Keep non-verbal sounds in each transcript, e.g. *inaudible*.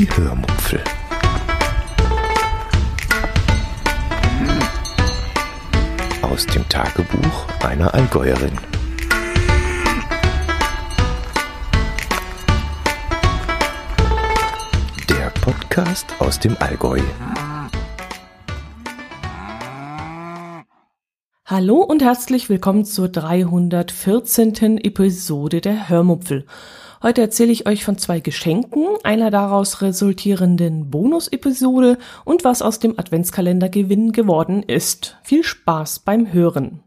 Die Hörmupfel. Aus dem Tagebuch einer Allgäuerin. Der Podcast aus dem Allgäu. Hallo und herzlich willkommen zur 314. Episode der Hörmupfel. Heute erzähle ich euch von zwei Geschenken, einer daraus resultierenden Bonus-Episode und was aus dem Adventskalendergewinn geworden ist. Viel Spaß beim Hören.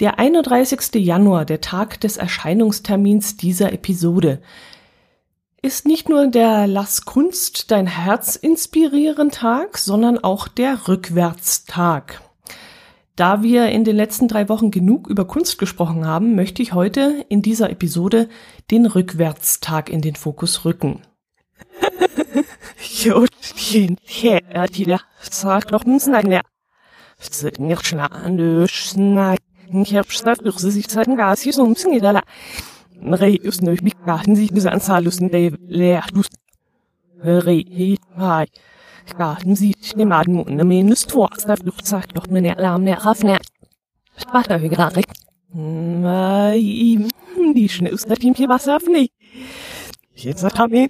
Der 31. Januar, der Tag des Erscheinungstermins dieser Episode, ist nicht nur der Lass Kunst dein Herz inspirieren Tag, sondern auch der Rückwärtstag. Da wir in den letzten drei Wochen genug über Kunst gesprochen haben, möchte ich heute in dieser Episode den Rückwärtstag in den Fokus rücken. *laughs* Ne stavluftsak dock med alarm ner rafne. Sparta högra rick. Nej, die schnellste was nicht. Jetzt hat er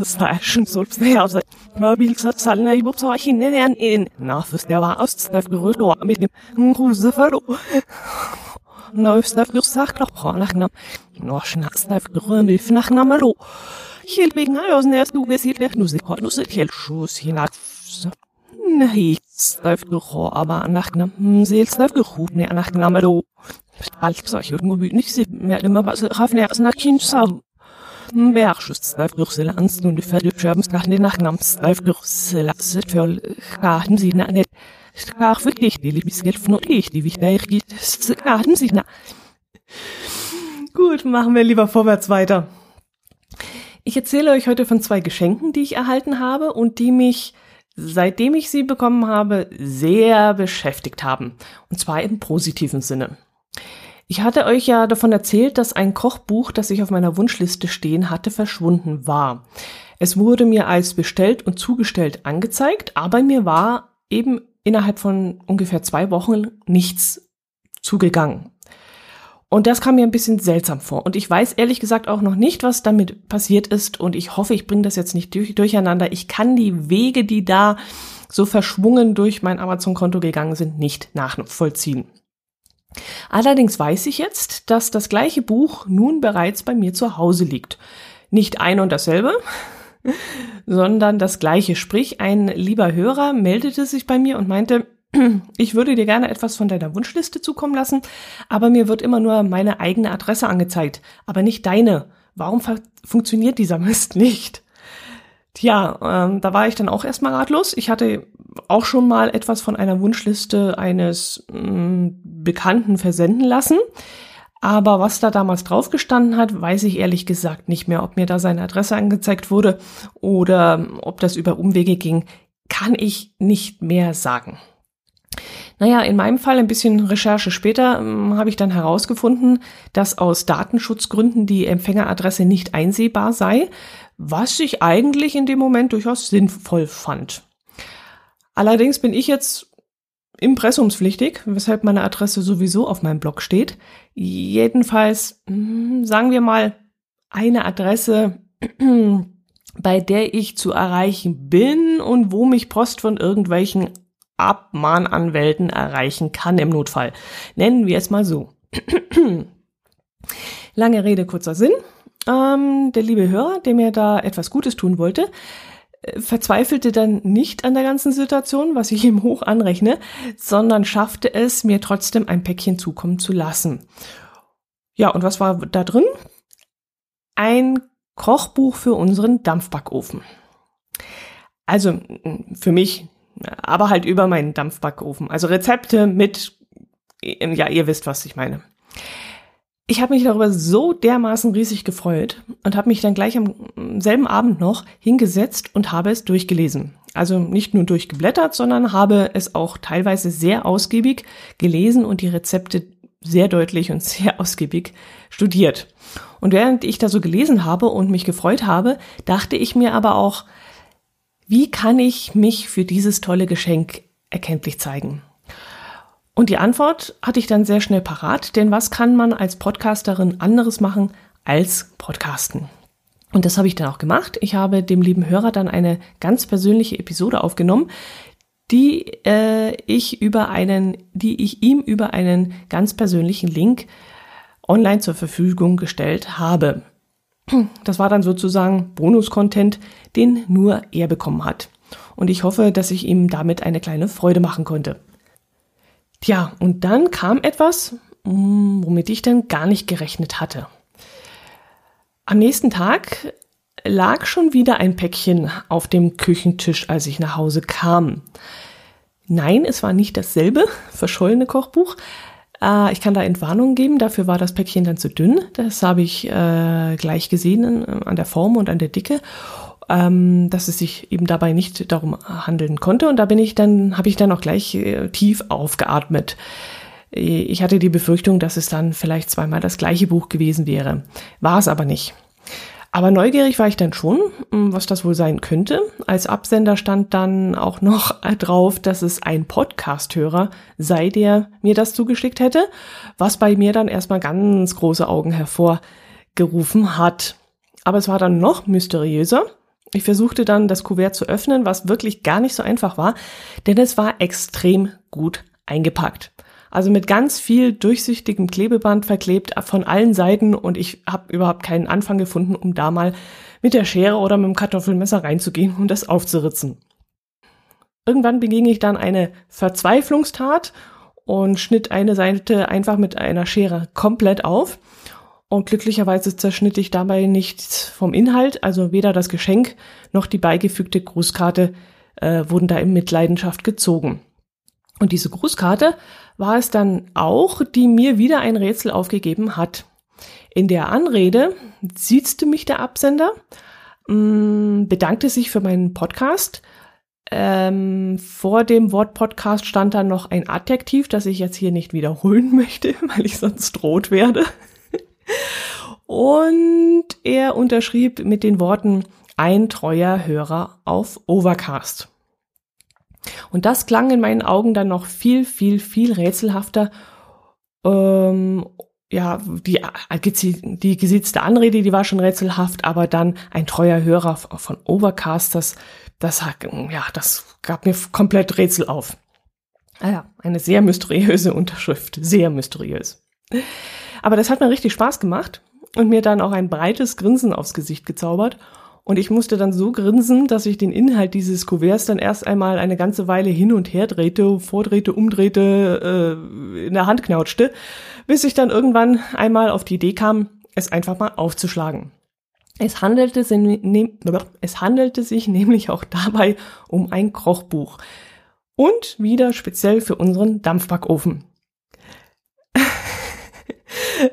es war schon so aus. Mobil satt salna i bopsa hinne den in. Nafus der war aus Staff gerührt mit dem Gruse verlo. Neu Staff gesagt noch nach nam. Noch schnell Staff gerührt nach namalo. Hilbig najos nes du ves hilbig nu sich nu sit hel schus hinat. Nei, stauf geho, aber nach nem seel stauf geho, ne nach nem do. Bald solch irgendwo nicht sie mehr immer was raffen erst nach kind sau. Bergschuss stauf geho ans und scherben nach den nach nem stauf geho lasset für garten sie na net. Ach, wirklich, die Liebesgeld von ich, die wichtig ist, garten sie na. Gut, machen wir lieber vorwärts weiter. Ich erzähle euch heute von zwei Geschenken, die ich erhalten habe und die mich, seitdem ich sie bekommen habe, sehr beschäftigt haben. Und zwar im positiven Sinne. Ich hatte euch ja davon erzählt, dass ein Kochbuch, das ich auf meiner Wunschliste stehen hatte, verschwunden war. Es wurde mir als bestellt und zugestellt angezeigt, aber mir war eben innerhalb von ungefähr zwei Wochen nichts zugegangen. Und das kam mir ein bisschen seltsam vor. Und ich weiß ehrlich gesagt auch noch nicht, was damit passiert ist. Und ich hoffe, ich bringe das jetzt nicht durch, durcheinander. Ich kann die Wege, die da so verschwungen durch mein Amazon-Konto gegangen sind, nicht nachvollziehen. Allerdings weiß ich jetzt, dass das gleiche Buch nun bereits bei mir zu Hause liegt. Nicht ein und dasselbe, *laughs* sondern das gleiche. Sprich, ein lieber Hörer meldete sich bei mir und meinte, ich würde dir gerne etwas von deiner Wunschliste zukommen lassen, aber mir wird immer nur meine eigene Adresse angezeigt, aber nicht deine. Warum funktioniert dieser Mist nicht? Tja, ähm, da war ich dann auch erstmal ratlos. Ich hatte auch schon mal etwas von einer Wunschliste eines mh, mm, Bekannten versenden lassen. Aber was da damals drauf gestanden hat, weiß ich ehrlich gesagt nicht mehr, ob mir da seine Adresse angezeigt wurde oder ob das über Umwege ging, kann ich nicht mehr sagen. Naja, in meinem Fall ein bisschen Recherche später ähm, habe ich dann herausgefunden, dass aus Datenschutzgründen die Empfängeradresse nicht einsehbar sei, was ich eigentlich in dem Moment durchaus sinnvoll fand. Allerdings bin ich jetzt impressumspflichtig, weshalb meine Adresse sowieso auf meinem Blog steht. Jedenfalls, hm, sagen wir mal, eine Adresse, *clears throat* bei der ich zu erreichen bin und wo mich Post von irgendwelchen Abmahnanwälten erreichen kann im Notfall. Nennen wir es mal so. *clears throat* Lange Rede, kurzer Sinn. Ähm, der liebe Hörer, der mir da etwas Gutes tun wollte, äh, verzweifelte dann nicht an der ganzen Situation, was ich ihm hoch anrechne, sondern schaffte es, mir trotzdem ein Päckchen zukommen zu lassen. Ja, und was war da drin? Ein Kochbuch für unseren Dampfbackofen. Also für mich aber halt über meinen Dampfbackofen. Also Rezepte mit, ja, ihr wisst, was ich meine. Ich habe mich darüber so dermaßen riesig gefreut und habe mich dann gleich am selben Abend noch hingesetzt und habe es durchgelesen. Also nicht nur durchgeblättert, sondern habe es auch teilweise sehr ausgiebig gelesen und die Rezepte sehr deutlich und *laughs* sehr ausgiebig studiert. Und während ich da so gelesen habe und mich gefreut habe, dachte ich mir aber auch, wie kann ich mich für dieses tolle Geschenk erkenntlich zeigen? Und die Antwort hatte ich dann sehr schnell parat, denn was kann man als Podcasterin anderes machen als Podcasten? Und das habe ich dann auch gemacht. Ich habe dem lieben Hörer dann eine ganz persönliche Episode aufgenommen, die äh, ich über einen, die ich ihm über einen ganz persönlichen Link online zur Verfügung gestellt habe. Das war dann sozusagen Bonus-Content, den nur er bekommen hat. Und ich hoffe, dass ich ihm damit eine kleine Freude machen konnte. Tja, und dann kam etwas, mm, womit ich dann gar nicht gerechnet hatte. Am nächsten Tag lag schon wieder ein Päckchen auf dem Küchentisch, als ich nach Hause kam. Nein, es war nicht dasselbe *laughs* verschollene Kochbuch. Äh, ich kann da Entwarnungen geben, dafür war das Päckchen dann zu dünn. Das habe ich äh, gleich gesehen äh, an der Form und an der Dicke. Ähm, dass es sich eben dabei nicht darum handeln konnte. Und da bin ich dann, habe ich dann auch gleich äh, tief aufgeatmet. Ich hatte die Befürchtung, dass es dann vielleicht zweimal das gleiche Buch gewesen wäre. War es aber nicht. Aber neugierig war ich dann schon, hm, was das wohl sein könnte. Als Absender stand dann auch noch *laughs* drauf, dass es ein Podcast-Hörer sei, der mir das zugeschickt hätte, was bei mir dann erstmal ganz große Augen hervorgerufen hat. Aber es war dann noch mysteriöser. Ich versuchte dann das Kuvert zu öffnen, was wirklich gar nicht so einfach war, denn es war extrem gut eingepackt. Also mit ganz viel durchsichtigem Klebeband verklebt von allen Seiten und ich habe überhaupt keinen Anfang gefunden, um da mal mit der Schere oder mit dem Kartoffelmesser reinzugehen und das aufzuritzen. Irgendwann beging ich dann eine Verzweiflungstat und schnitt eine Seite einfach mit einer Schere komplett auf. Und glücklicherweise zerschnitt ich dabei nichts vom Inhalt, also weder das Geschenk noch die beigefügte Grußkarte äh, wurden da in Mitleidenschaft gezogen. Und diese Grußkarte war es dann auch, die mir wieder ein Rätsel aufgegeben hat. In der Anrede siezte mich der Absender, mm, bedankte sich für meinen Podcast. Ähm, vor dem Wort Podcast stand dann noch ein Adjektiv, das ich jetzt hier nicht wiederholen *laughs* möchte, weil ich sonst rot werde. Und er unterschrieb mit den Worten ein treuer Hörer auf Overcast. Und das klang in meinen Augen dann noch viel, viel, viel rätselhafter. Ähm, ja, die, die gesitzte Anrede, die war schon rätselhaft, aber dann ein treuer Hörer von Overcast, das, das, ja, das gab mir komplett Rätsel auf. Ah ja, eine sehr mysteriöse Unterschrift, sehr mysteriös. Aber das hat mir richtig Spaß gemacht und mir dann auch ein breites Grinsen aufs Gesicht gezaubert. Und ich musste dann so grinsen, dass ich den Inhalt dieses Kuverts dann erst einmal eine ganze Weile hin und her drehte, vordrehte, umdrehte, äh, in der Hand knauschte, bis ich dann irgendwann einmal auf die Idee kam, es einfach mal aufzuschlagen. Es handelte, ne, es handelte sich nämlich auch dabei um ein Kochbuch. Und wieder speziell für unseren Dampfbackofen.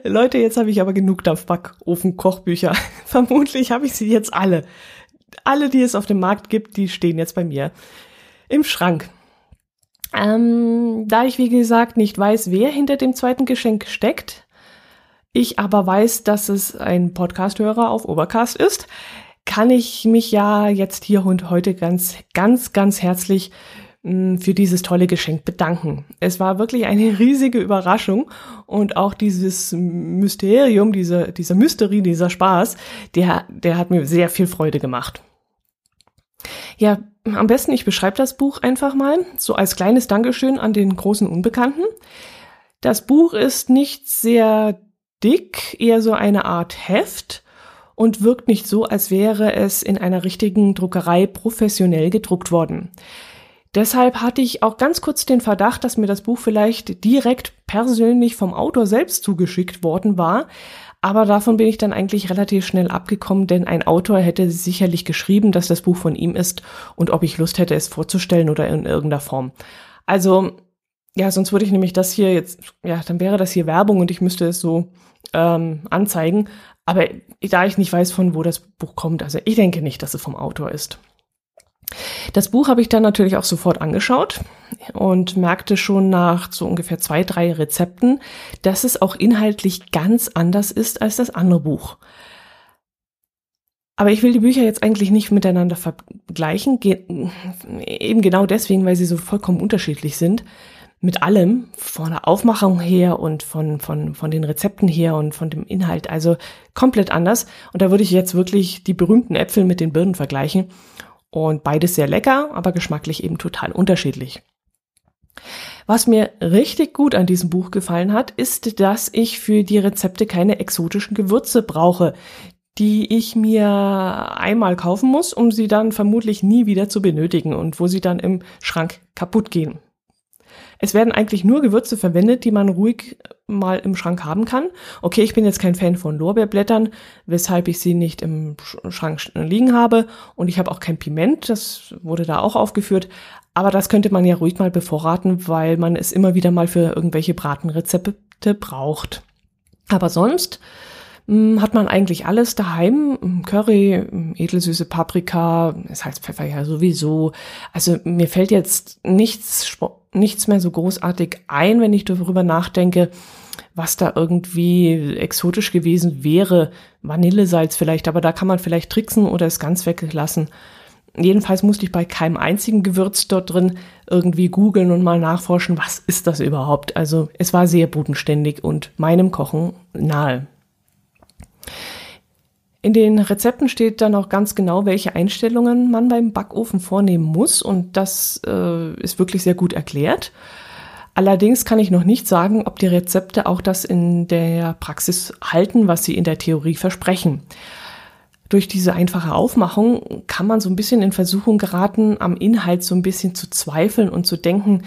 Leute, jetzt habe ich aber genug Dampfbackofen-Kochbücher. *laughs* Vermutlich habe ich sie jetzt alle. Alle, die es auf dem Markt gibt, die stehen jetzt bei mir im Schrank. Ähm, da ich, wie gesagt, nicht weiß, wer hinter dem zweiten Geschenk steckt, ich aber weiß, dass es ein Podcasthörer auf Overcast ist, kann ich mich ja jetzt hier und heute ganz, ganz, ganz herzlich für dieses tolle Geschenk bedanken. Es war wirklich eine *laughs* riesige Überraschung und auch dieses Mysterium, diese, dieser Mystery, dieser Spaß, der, der hat mir sehr viel Freude gemacht. Ja, am besten ich beschreibe das Buch einfach mal, so als kleines Dankeschön an den großen Unbekannten. Das Buch ist nicht sehr dick, eher so eine Art Heft und wirkt nicht so, als wäre es in einer richtigen Druckerei professionell gedruckt worden. Deshalb hatte ich auch ganz kurz den Verdacht, dass mir das Buch vielleicht direkt persönlich vom Autor selbst zugeschickt worden war. Aber davon bin ich dann eigentlich relativ schnell abgekommen, denn ein Autor hätte sicherlich geschrieben, dass das Buch von ihm ist und ob ich Lust hätte, es vorzustellen oder in irgendeiner Form. Also, ja, sonst würde ich nämlich das hier jetzt, ja, dann wäre das hier Werbung und ich müsste es so ähm, anzeigen. Aber da ich nicht weiß, von wo das Buch kommt, also ich denke nicht, dass es vom Autor ist. Das Buch habe ich dann natürlich auch sofort angeschaut und merkte schon nach so ungefähr zwei, drei Rezepten, dass es auch inhaltlich ganz anders ist als das andere Buch. Aber ich will die Bücher jetzt eigentlich nicht miteinander vergleichen, eben genau deswegen, weil sie so vollkommen unterschiedlich sind. Mit allem, von der Aufmachung her und von, von, von den Rezepten her und von dem Inhalt, also komplett anders. Und da würde ich jetzt wirklich die berühmten Äpfel mit den Birnen vergleichen und beides sehr lecker, aber geschmacklich eben total unterschiedlich. Was mir richtig gut an diesem Buch gefallen hat, ist, dass ich für die Rezepte keine exotischen Gewürze brauche, die ich mir einmal kaufen muss, um sie dann vermutlich nie wieder zu benötigen und wo sie dann im Schrank kaputt gehen. Es werden eigentlich nur Gewürze verwendet, die man ruhig mal im Schrank haben kann. Okay, ich bin jetzt kein Fan von Lorbeerblättern, weshalb ich sie nicht im Schrank liegen habe. Und ich habe auch kein Piment, das wurde da auch aufgeführt. Aber das könnte man ja ruhig mal bevorraten, weil man es immer wieder mal für irgendwelche Bratenrezepte braucht. Aber sonst hm, hat man eigentlich alles daheim. Curry, edelsüße Paprika, es heißt Pfeffer ja sowieso. Also mir fällt jetzt nichts, nichts mehr so großartig ein, wenn ich darüber nachdenke, was da irgendwie exotisch gewesen wäre. Vanillesalz vielleicht, aber da kann man vielleicht tricksen oder es ganz weglassen. Jedenfalls musste ich bei keinem einzigen Gewürz dort drin irgendwie googeln und mal nachforschen, was ist das überhaupt. Also es war sehr bodenständig und meinem Kochen nahe. In den Rezepten steht dann auch ganz genau, welche Einstellungen man beim Backofen vornehmen muss und das äh, ist wirklich sehr gut erklärt. Allerdings kann ich noch nicht sagen, ob die Rezepte auch das in der Praxis halten, was sie in der Theorie versprechen. Durch diese einfache Aufmachung kann man so ein bisschen in Versuchung geraten, am Inhalt so ein bisschen zu zweifeln und zu denken,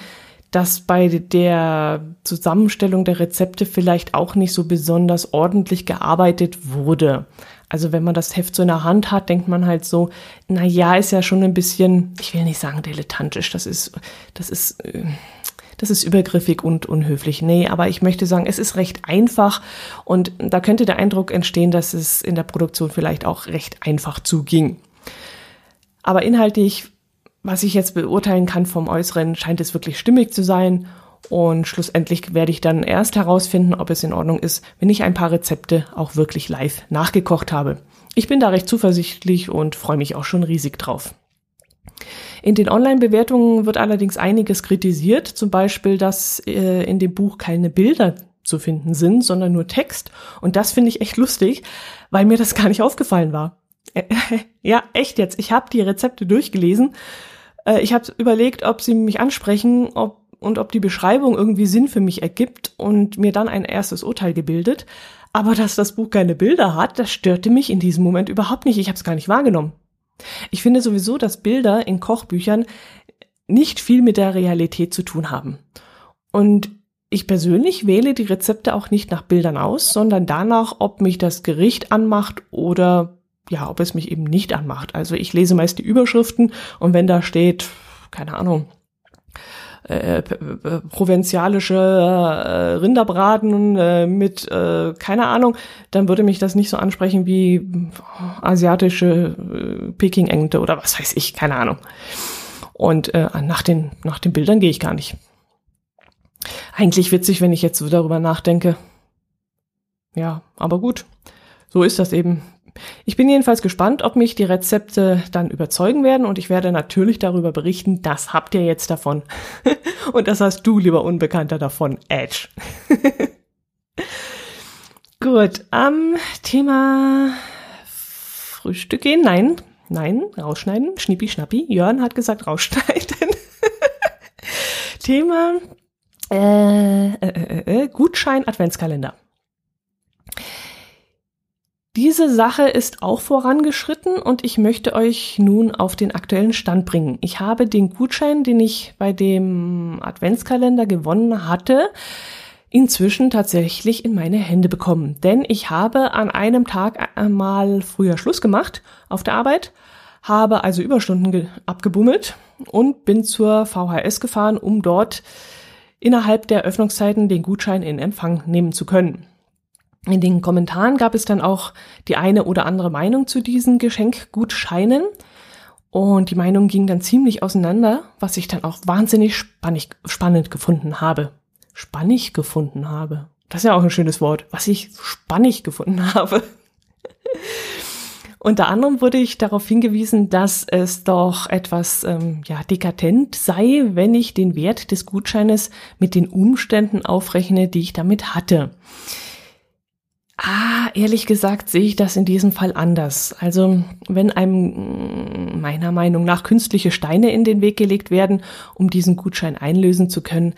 dass bei der Zusammenstellung der Rezepte vielleicht auch nicht so besonders ordentlich gearbeitet wurde. Also wenn man das Heft so in der Hand hat, denkt man halt so, na ja, ist ja schon ein bisschen, ich will nicht sagen dilettantisch, das ist, das ist, äh, das ist übergriffig und unhöflich. Nee, aber ich möchte sagen, es ist recht einfach und da könnte der Eindruck entstehen, dass es in der Produktion vielleicht auch recht einfach zuging. Aber inhaltlich was ich jetzt beurteilen kann vom Äußeren, scheint es wirklich stimmig zu sein. Und schlussendlich werde ich dann erst herausfinden, ob es in Ordnung ist, wenn ich ein paar Rezepte auch wirklich live nachgekocht habe. Ich bin da recht zuversichtlich und freue mich auch schon riesig drauf. In den Online-Bewertungen wird allerdings einiges kritisiert, zum Beispiel, dass äh, in dem Buch keine Bilder zu finden sind, sondern nur Text. Und das finde ich echt lustig, weil mir das *laughs* gar nicht aufgefallen war. *laughs* ja, echt jetzt. Ich habe die Rezepte durchgelesen äh, ich habe überlegt, ob sie mich ansprechen ob, und ob die Beschreibung irgendwie Sinn für mich ergibt und mir dann ein erstes Urteil gebildet. Aber dass das Buch keine Bilder hat, das störte mich in diesem Moment überhaupt nicht. Ich habe es gar nicht wahrgenommen. Ich finde sowieso, dass Bilder in Kochbüchern nicht viel mit der Realität zu tun haben. Und ich persönlich wähle die Rezepte auch nicht nach Bildern aus, sondern danach, ob mich das Gericht anmacht oder ja, ob es mich eben nicht anmacht. Also ich lese meist die Überschriften und wenn da steht, keine Ahnung, äh, provinzialische äh, Rinderbraten äh, mit, äh, keine Ahnung, dann würde mich das nicht so ansprechen wie asiatische äh, Peking-Ente oder was weiß ich, keine Ahnung. Und äh, nach, den, nach den Bildern gehe ich gar nicht. Eigentlich witzig, wenn ich jetzt so darüber nachdenke. Ja, aber gut. So ist das eben. Ich bin jedenfalls gespannt, ob mich die Rezepte dann überzeugen werden und ich werde natürlich darüber berichten, das habt ihr jetzt davon. *laughs* und das hast du, lieber Unbekannter, davon, Edge. *laughs* Gut, am Thema Frühstück gehen? Nein, nein, rausschneiden, schnippi schnappi. Jörn hat gesagt rausschneiden. *laughs* Thema äh, äh, äh, äh Gutschein Adventskalender. Diese Sache ist auch vorangeschritten und ich möchte euch nun auf den aktuellen Stand bringen. Ich habe den Gutschein, den ich bei dem Adventskalender gewonnen hatte, inzwischen tatsächlich in meine Hände bekommen. Denn ich habe an einem Tag einmal früher Schluss gemacht auf der Arbeit, habe also Überstunden abgebummelt und bin zur VHS gefahren, um dort innerhalb der Öffnungszeiten den Gutschein in Empfang nehmen zu können. In den Kommentaren gab es dann auch die eine oder andere Meinung zu diesen Geschenkgutscheinen. Und die Meinung ging dann ziemlich auseinander, was ich dann auch wahnsinnig spannig, spannend gefunden habe. Spannig gefunden habe. Das ist ja auch ein schönes Wort, was ich spannig gefunden *laughs* habe. Unter anderem wurde ich darauf hingewiesen, dass es doch etwas ähm, ja, dekadent sei, wenn ich den Wert des Gutscheines mit den Umständen aufrechne, die ich damit hatte. Ah, ehrlich gesagt sehe ich das in diesem Fall anders. Also, wenn einem mm, meiner Meinung nach künstliche Steine in den Weg gelegt werden, um diesen Gutschein einlösen zu können,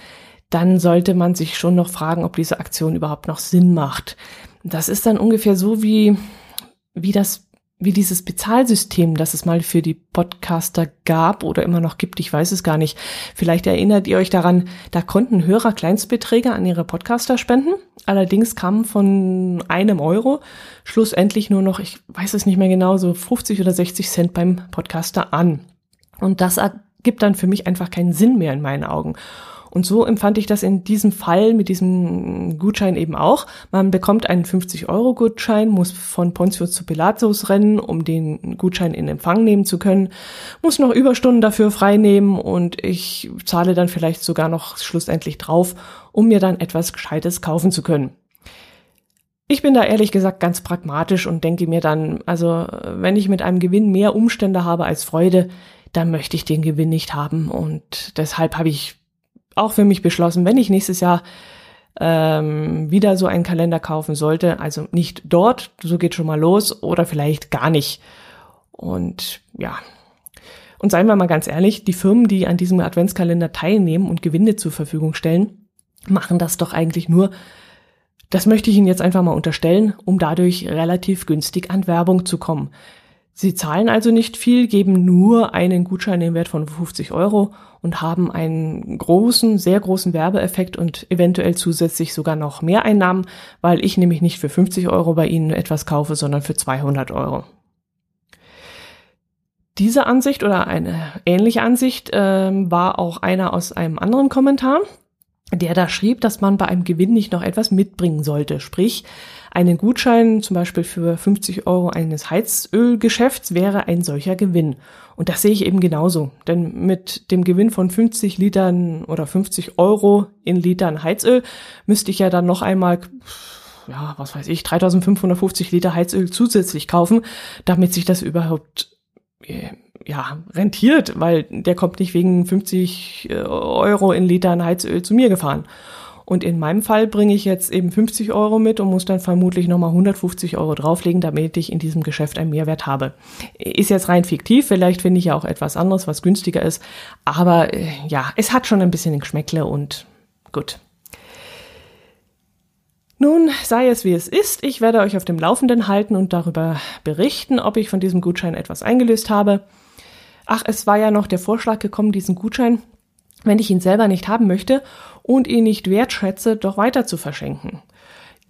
dann sollte man sich schon noch fragen, ob diese Aktion überhaupt noch Sinn macht. Das ist dann ungefähr so wie, wie das wie dieses Bezahlsystem, das es mal für die Podcaster gab oder immer noch gibt, ich weiß es gar nicht. Vielleicht erinnert ihr euch daran, da konnten Hörer Kleinstbeträge an ihre Podcaster spenden. Allerdings kamen von einem Euro schlussendlich nur noch, ich weiß es nicht mehr genau, so 50 oder 60 Cent beim Podcaster an. Und das ergibt dann für mich einfach keinen Sinn mehr in meinen Augen. Und so empfand ich das in diesem Fall mit diesem Gutschein eben auch. Man bekommt einen 50-Euro-Gutschein, muss von Pontius zu Pilatus rennen, um den Gutschein in Empfang nehmen zu können, muss noch Überstunden dafür freinehmen und ich zahle dann vielleicht sogar noch schlussendlich drauf, um mir dann etwas Gescheites kaufen zu können. Ich bin da ehrlich gesagt ganz pragmatisch und denke mir dann, also wenn ich mit einem Gewinn mehr Umstände habe als Freude, dann möchte ich den Gewinn nicht haben und deshalb habe ich auch für mich beschlossen, wenn ich nächstes Jahr ähm, wieder so einen Kalender kaufen sollte, also nicht dort, so geht schon mal los, oder vielleicht gar nicht. Und ja. Und seien wir mal ganz ehrlich, die Firmen, die an diesem Adventskalender teilnehmen und Gewinne zur Verfügung stellen, machen das doch eigentlich nur, das möchte ich Ihnen jetzt einfach mal unterstellen, um dadurch relativ günstig an Werbung zu kommen. Sie zahlen also nicht viel, geben nur einen Gutschein im Wert von 50 Euro und haben einen großen, sehr großen Werbeeffekt und eventuell zusätzlich sogar noch mehr Einnahmen, weil ich nämlich nicht für 50 Euro bei Ihnen etwas kaufe, sondern für 200 Euro. Diese Ansicht oder eine ähnliche Ansicht äh, war auch einer aus einem anderen Kommentar, der da schrieb, dass man bei einem Gewinn nicht noch etwas mitbringen sollte. Sprich, einen Gutschein zum Beispiel für 50 Euro eines Heizölgeschäfts wäre ein solcher Gewinn. Und das sehe ich eben genauso. Denn mit dem Gewinn von 50 Litern oder 50 Euro in Litern Heizöl müsste ich ja dann noch einmal ja, was weiß ich, 3550 Liter Heizöl zusätzlich kaufen, damit sich das überhaupt äh, ja, rentiert, weil der kommt nicht wegen 50 äh, Euro in Litern Heizöl zu mir gefahren. Und in meinem Fall bringe ich jetzt eben 50 Euro mit und muss dann vermutlich nochmal 150 Euro drauflegen, damit ich in diesem Geschäft einen Mehrwert habe. Ist jetzt rein fiktiv, vielleicht finde ich ja auch etwas anderes, was günstiger ist. Aber äh, ja, es hat schon ein bisschen ein Geschmäckle und gut. Nun sei es wie es ist, ich werde euch auf dem Laufenden halten und darüber berichten, ob ich von diesem Gutschein etwas eingelöst habe. Ach, es war ja noch der Vorschlag gekommen, diesen Gutschein, wenn ich ihn selber nicht haben möchte und ihn nicht wertschätze, doch weiter zu verschenken.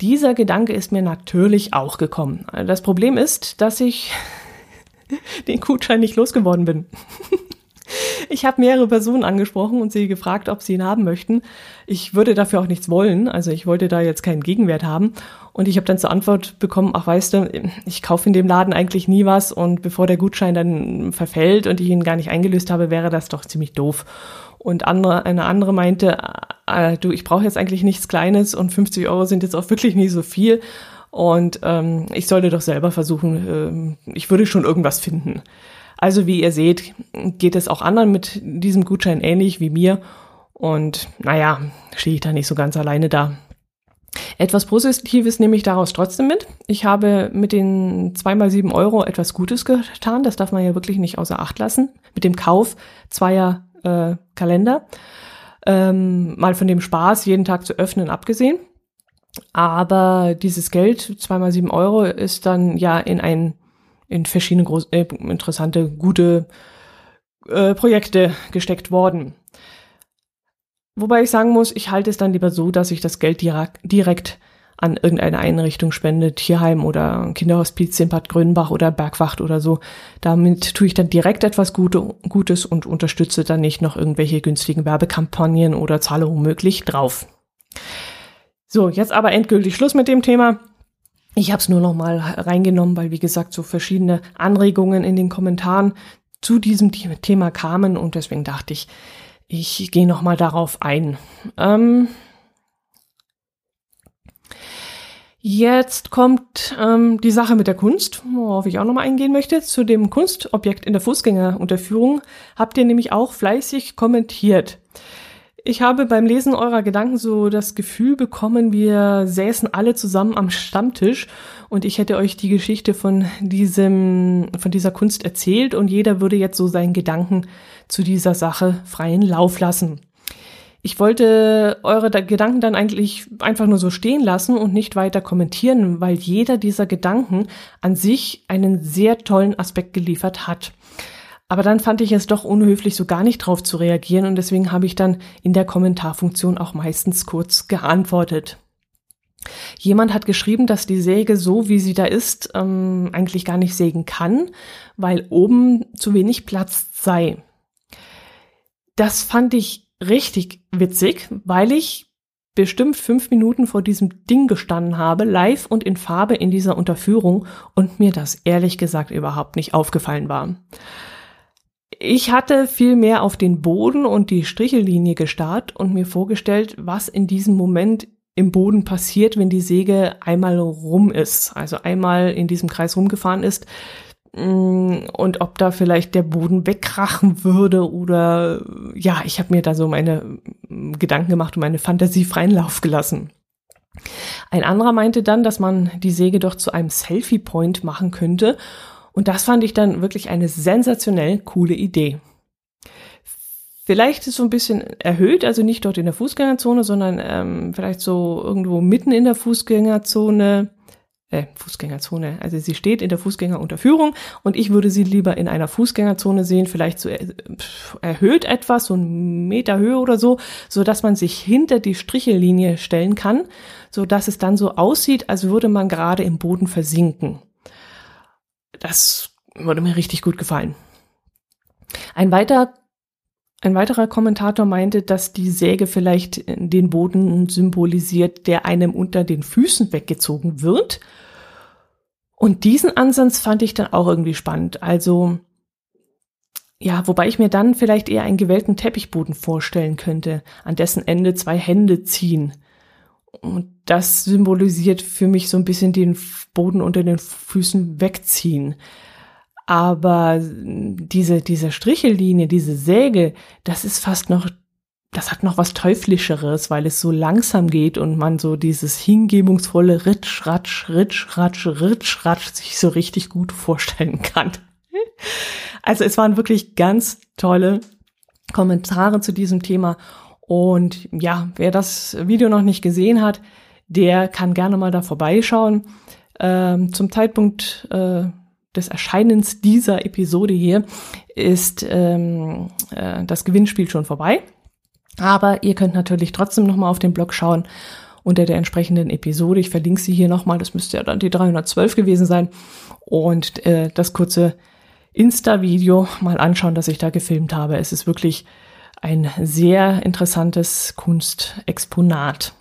Dieser Gedanke ist mir natürlich auch gekommen. Das Problem ist, dass ich *laughs* den Gutschein nicht losgeworden bin. *laughs* Ich habe mehrere Personen angesprochen und sie gefragt, ob sie ihn haben möchten. Ich würde dafür auch nichts wollen, also ich wollte da jetzt keinen Gegenwert haben. Und ich habe dann zur Antwort bekommen, ach weißt du, ich kaufe in dem Laden eigentlich nie was und bevor der Gutschein dann verfällt und ich ihn gar nicht eingelöst habe, wäre das doch ziemlich doof. Und andere, eine andere meinte, äh, du, ich brauche jetzt eigentlich nichts Kleines und 50 Euro sind jetzt auch wirklich nie so viel. Und ähm, ich sollte doch selber versuchen, äh, ich würde schon irgendwas finden. Also wie ihr seht, geht es auch anderen mit diesem Gutschein ähnlich wie mir. Und naja, stehe ich da nicht so ganz alleine da. Etwas Positives nehme ich daraus trotzdem mit. Ich habe mit den zweimal sieben Euro etwas Gutes getan. Das darf man ja wirklich nicht außer Acht lassen. Mit dem Kauf zweier äh, Kalender. Ähm, mal von dem Spaß, jeden Tag zu öffnen, abgesehen. Aber dieses Geld, zweimal sieben Euro, ist dann ja in ein, in verschiedene groß, äh, interessante, gute äh, Projekte gesteckt worden. Wobei ich sagen muss, ich halte es dann lieber so, dass ich das Geld direkt, direkt an irgendeine Einrichtung spendet, Tierheim oder Kinderhospiz in Bad Grönbach oder Bergwacht oder so. Damit tue ich dann direkt etwas Gute, Gutes und unterstütze dann nicht noch irgendwelche günstigen Werbekampagnen oder zahle womöglich drauf. So, jetzt aber endgültig Schluss mit dem Thema. Ich habe es nur noch mal reingenommen, weil wie gesagt so verschiedene Anregungen in den Kommentaren zu diesem Thema kamen und deswegen dachte ich, ich gehe noch mal darauf ein. Ähm, Jetzt kommt ähm, die Sache mit der Kunst, worauf ich auch nochmal eingehen möchte. Zu dem Kunstobjekt in der Fußgängerunterführung habt ihr nämlich auch fleißig kommentiert. Ich habe beim Lesen eurer Gedanken so das Gefühl bekommen, wir säßen alle zusammen am Stammtisch und ich hätte euch die Geschichte von diesem, von dieser Kunst erzählt und jeder würde jetzt so seinen Gedanken zu dieser Sache freien Lauf lassen. Ich wollte eure Gedanken dann eigentlich einfach nur so stehen lassen und nicht weiter kommentieren, weil jeder dieser Gedanken an sich einen sehr tollen Aspekt geliefert hat. Aber dann fand ich es doch unhöflich, so gar nicht drauf zu reagieren und deswegen habe ich dann in der Kommentarfunktion auch meistens kurz geantwortet. Jemand hat geschrieben, dass die Säge so, wie sie da ist, ähm, eigentlich gar nicht sägen kann, weil oben zu wenig Platz sei. Das fand ich richtig witzig, weil ich bestimmt fünf Minuten vor diesem Ding gestanden habe, live und in Farbe in dieser Unterführung und mir das ehrlich gesagt überhaupt nicht aufgefallen war. Ich hatte viel mehr auf den Boden und die Strichellinie gestarrt und mir vorgestellt, was in diesem Moment im Boden passiert, wenn die Säge einmal rum ist, also einmal in diesem Kreis rumgefahren ist, und ob da vielleicht der Boden wegkrachen würde oder ja, ich habe mir da so meine mm, Gedanken gemacht und meine Fantasie freien Lauf gelassen. Ein anderer meinte dann, dass man die Säge doch zu einem Selfie-Point machen könnte und das fand ich dann wirklich eine sensationell coole Idee. Vielleicht ist so ein bisschen erhöht, also nicht dort in der Fußgängerzone, sondern ähm, vielleicht so irgendwo mitten in der Fußgängerzone äh, Fußgängerzone. Also sie steht in der Fußgängerunterführung und ich würde sie lieber in einer Fußgängerzone sehen, vielleicht so äh, erhöht etwas, so ein Meter Höhe oder so, so dass man sich hinter die Strichellinie stellen kann, so dass es dann so aussieht, als würde man gerade im Boden versinken. Das würde mir richtig gut gefallen. Ein weiter ein weiterer Kommentator meinte, dass die Säge vielleicht den Boden symbolisiert, der einem unter den Füßen weggezogen wird. Und diesen Ansatz fand ich dann auch irgendwie spannend. Also, ja, wobei ich mir dann vielleicht eher einen gewellten Teppichboden vorstellen könnte, an dessen Ende zwei Hände ziehen. Und das symbolisiert für mich so ein bisschen den Boden unter den Füßen wegziehen. Aber diese, diese Strichellinie, diese Säge, das ist fast noch, das hat noch was Teuflischeres, weil es so langsam geht und man so dieses hingebungsvolle Ritsch, Ratsch, Ritsch, Ratsch, Ritsch, Ratsch sich so richtig gut vorstellen kann. *laughs* Also es waren wirklich ganz tolle Kommentare zu diesem Thema. Und ja, wer das Video noch nicht gesehen hat, der kann gerne mal da vorbeischauen. Ähm, zum Zeitpunkt äh, des Erscheinens dieser Episode hier ist ähm, äh, das Gewinnspiel schon vorbei. Aber ihr könnt natürlich trotzdem nochmal auf den Blog schauen unter der entsprechenden Episode. Ich verlinke sie hier nochmal. Das müsste ja dann die 312 gewesen sein. Und äh, das kurze Insta-Video mal anschauen, das ich da gefilmt habe. Es ist wirklich ein sehr interessantes Kunstexponat.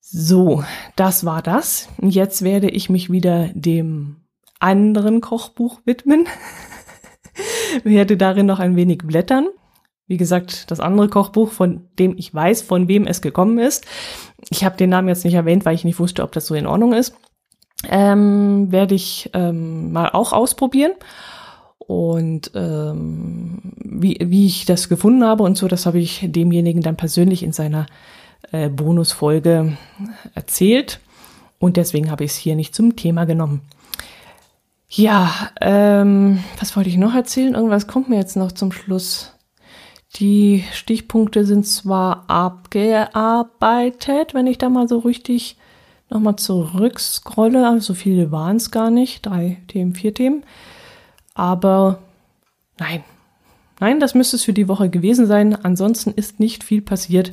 So, das war das. Jetzt werde ich mich wieder dem anderen Kochbuch widmen. *laughs* werde darin noch ein wenig blättern. Wie gesagt, das andere Kochbuch, von dem ich weiß, von wem es gekommen ist. Ich habe den Namen jetzt nicht erwähnt, weil ich nicht wusste, ob das so in Ordnung ist. Ähm, werde ich ähm, mal auch ausprobieren. Und ähm, wie, wie ich das gefunden habe und so, das habe ich demjenigen dann persönlich in seiner äh, Bonusfolge erzählt. Und deswegen habe ich es hier nicht zum Thema genommen. Ja, ähm, was wollte ich noch erzählen? Irgendwas kommt mir jetzt noch zum Schluss. Die Stichpunkte sind zwar abgearbeitet, wenn ich da mal so richtig nochmal zurückscrolle, also so viele waren es gar nicht, drei Themen, vier Themen. Aber nein, nein, das müsste es für die Woche gewesen sein. Ansonsten ist nicht viel passiert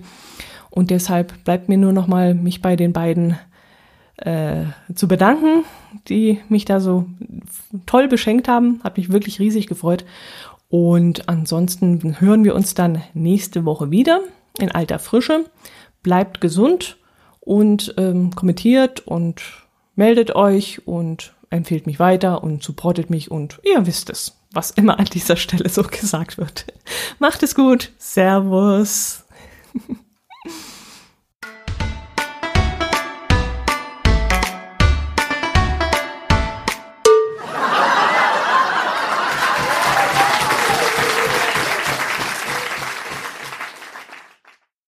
und deshalb bleibt mir nur nochmal mich bei den beiden äh, zu bedanken, die mich da so toll beschenkt haben. Hat mich wirklich riesig gefreut. Und ansonsten hören wir uns dann nächste Woche wieder in alter Frische. Bleibt gesund und ähm, kommentiert und meldet euch und empfehlt mich weiter und supportet mich und ihr wisst es. was immer an dieser Stelle so *laughs* gesagt wird. Macht es gut. Servus. *laughs*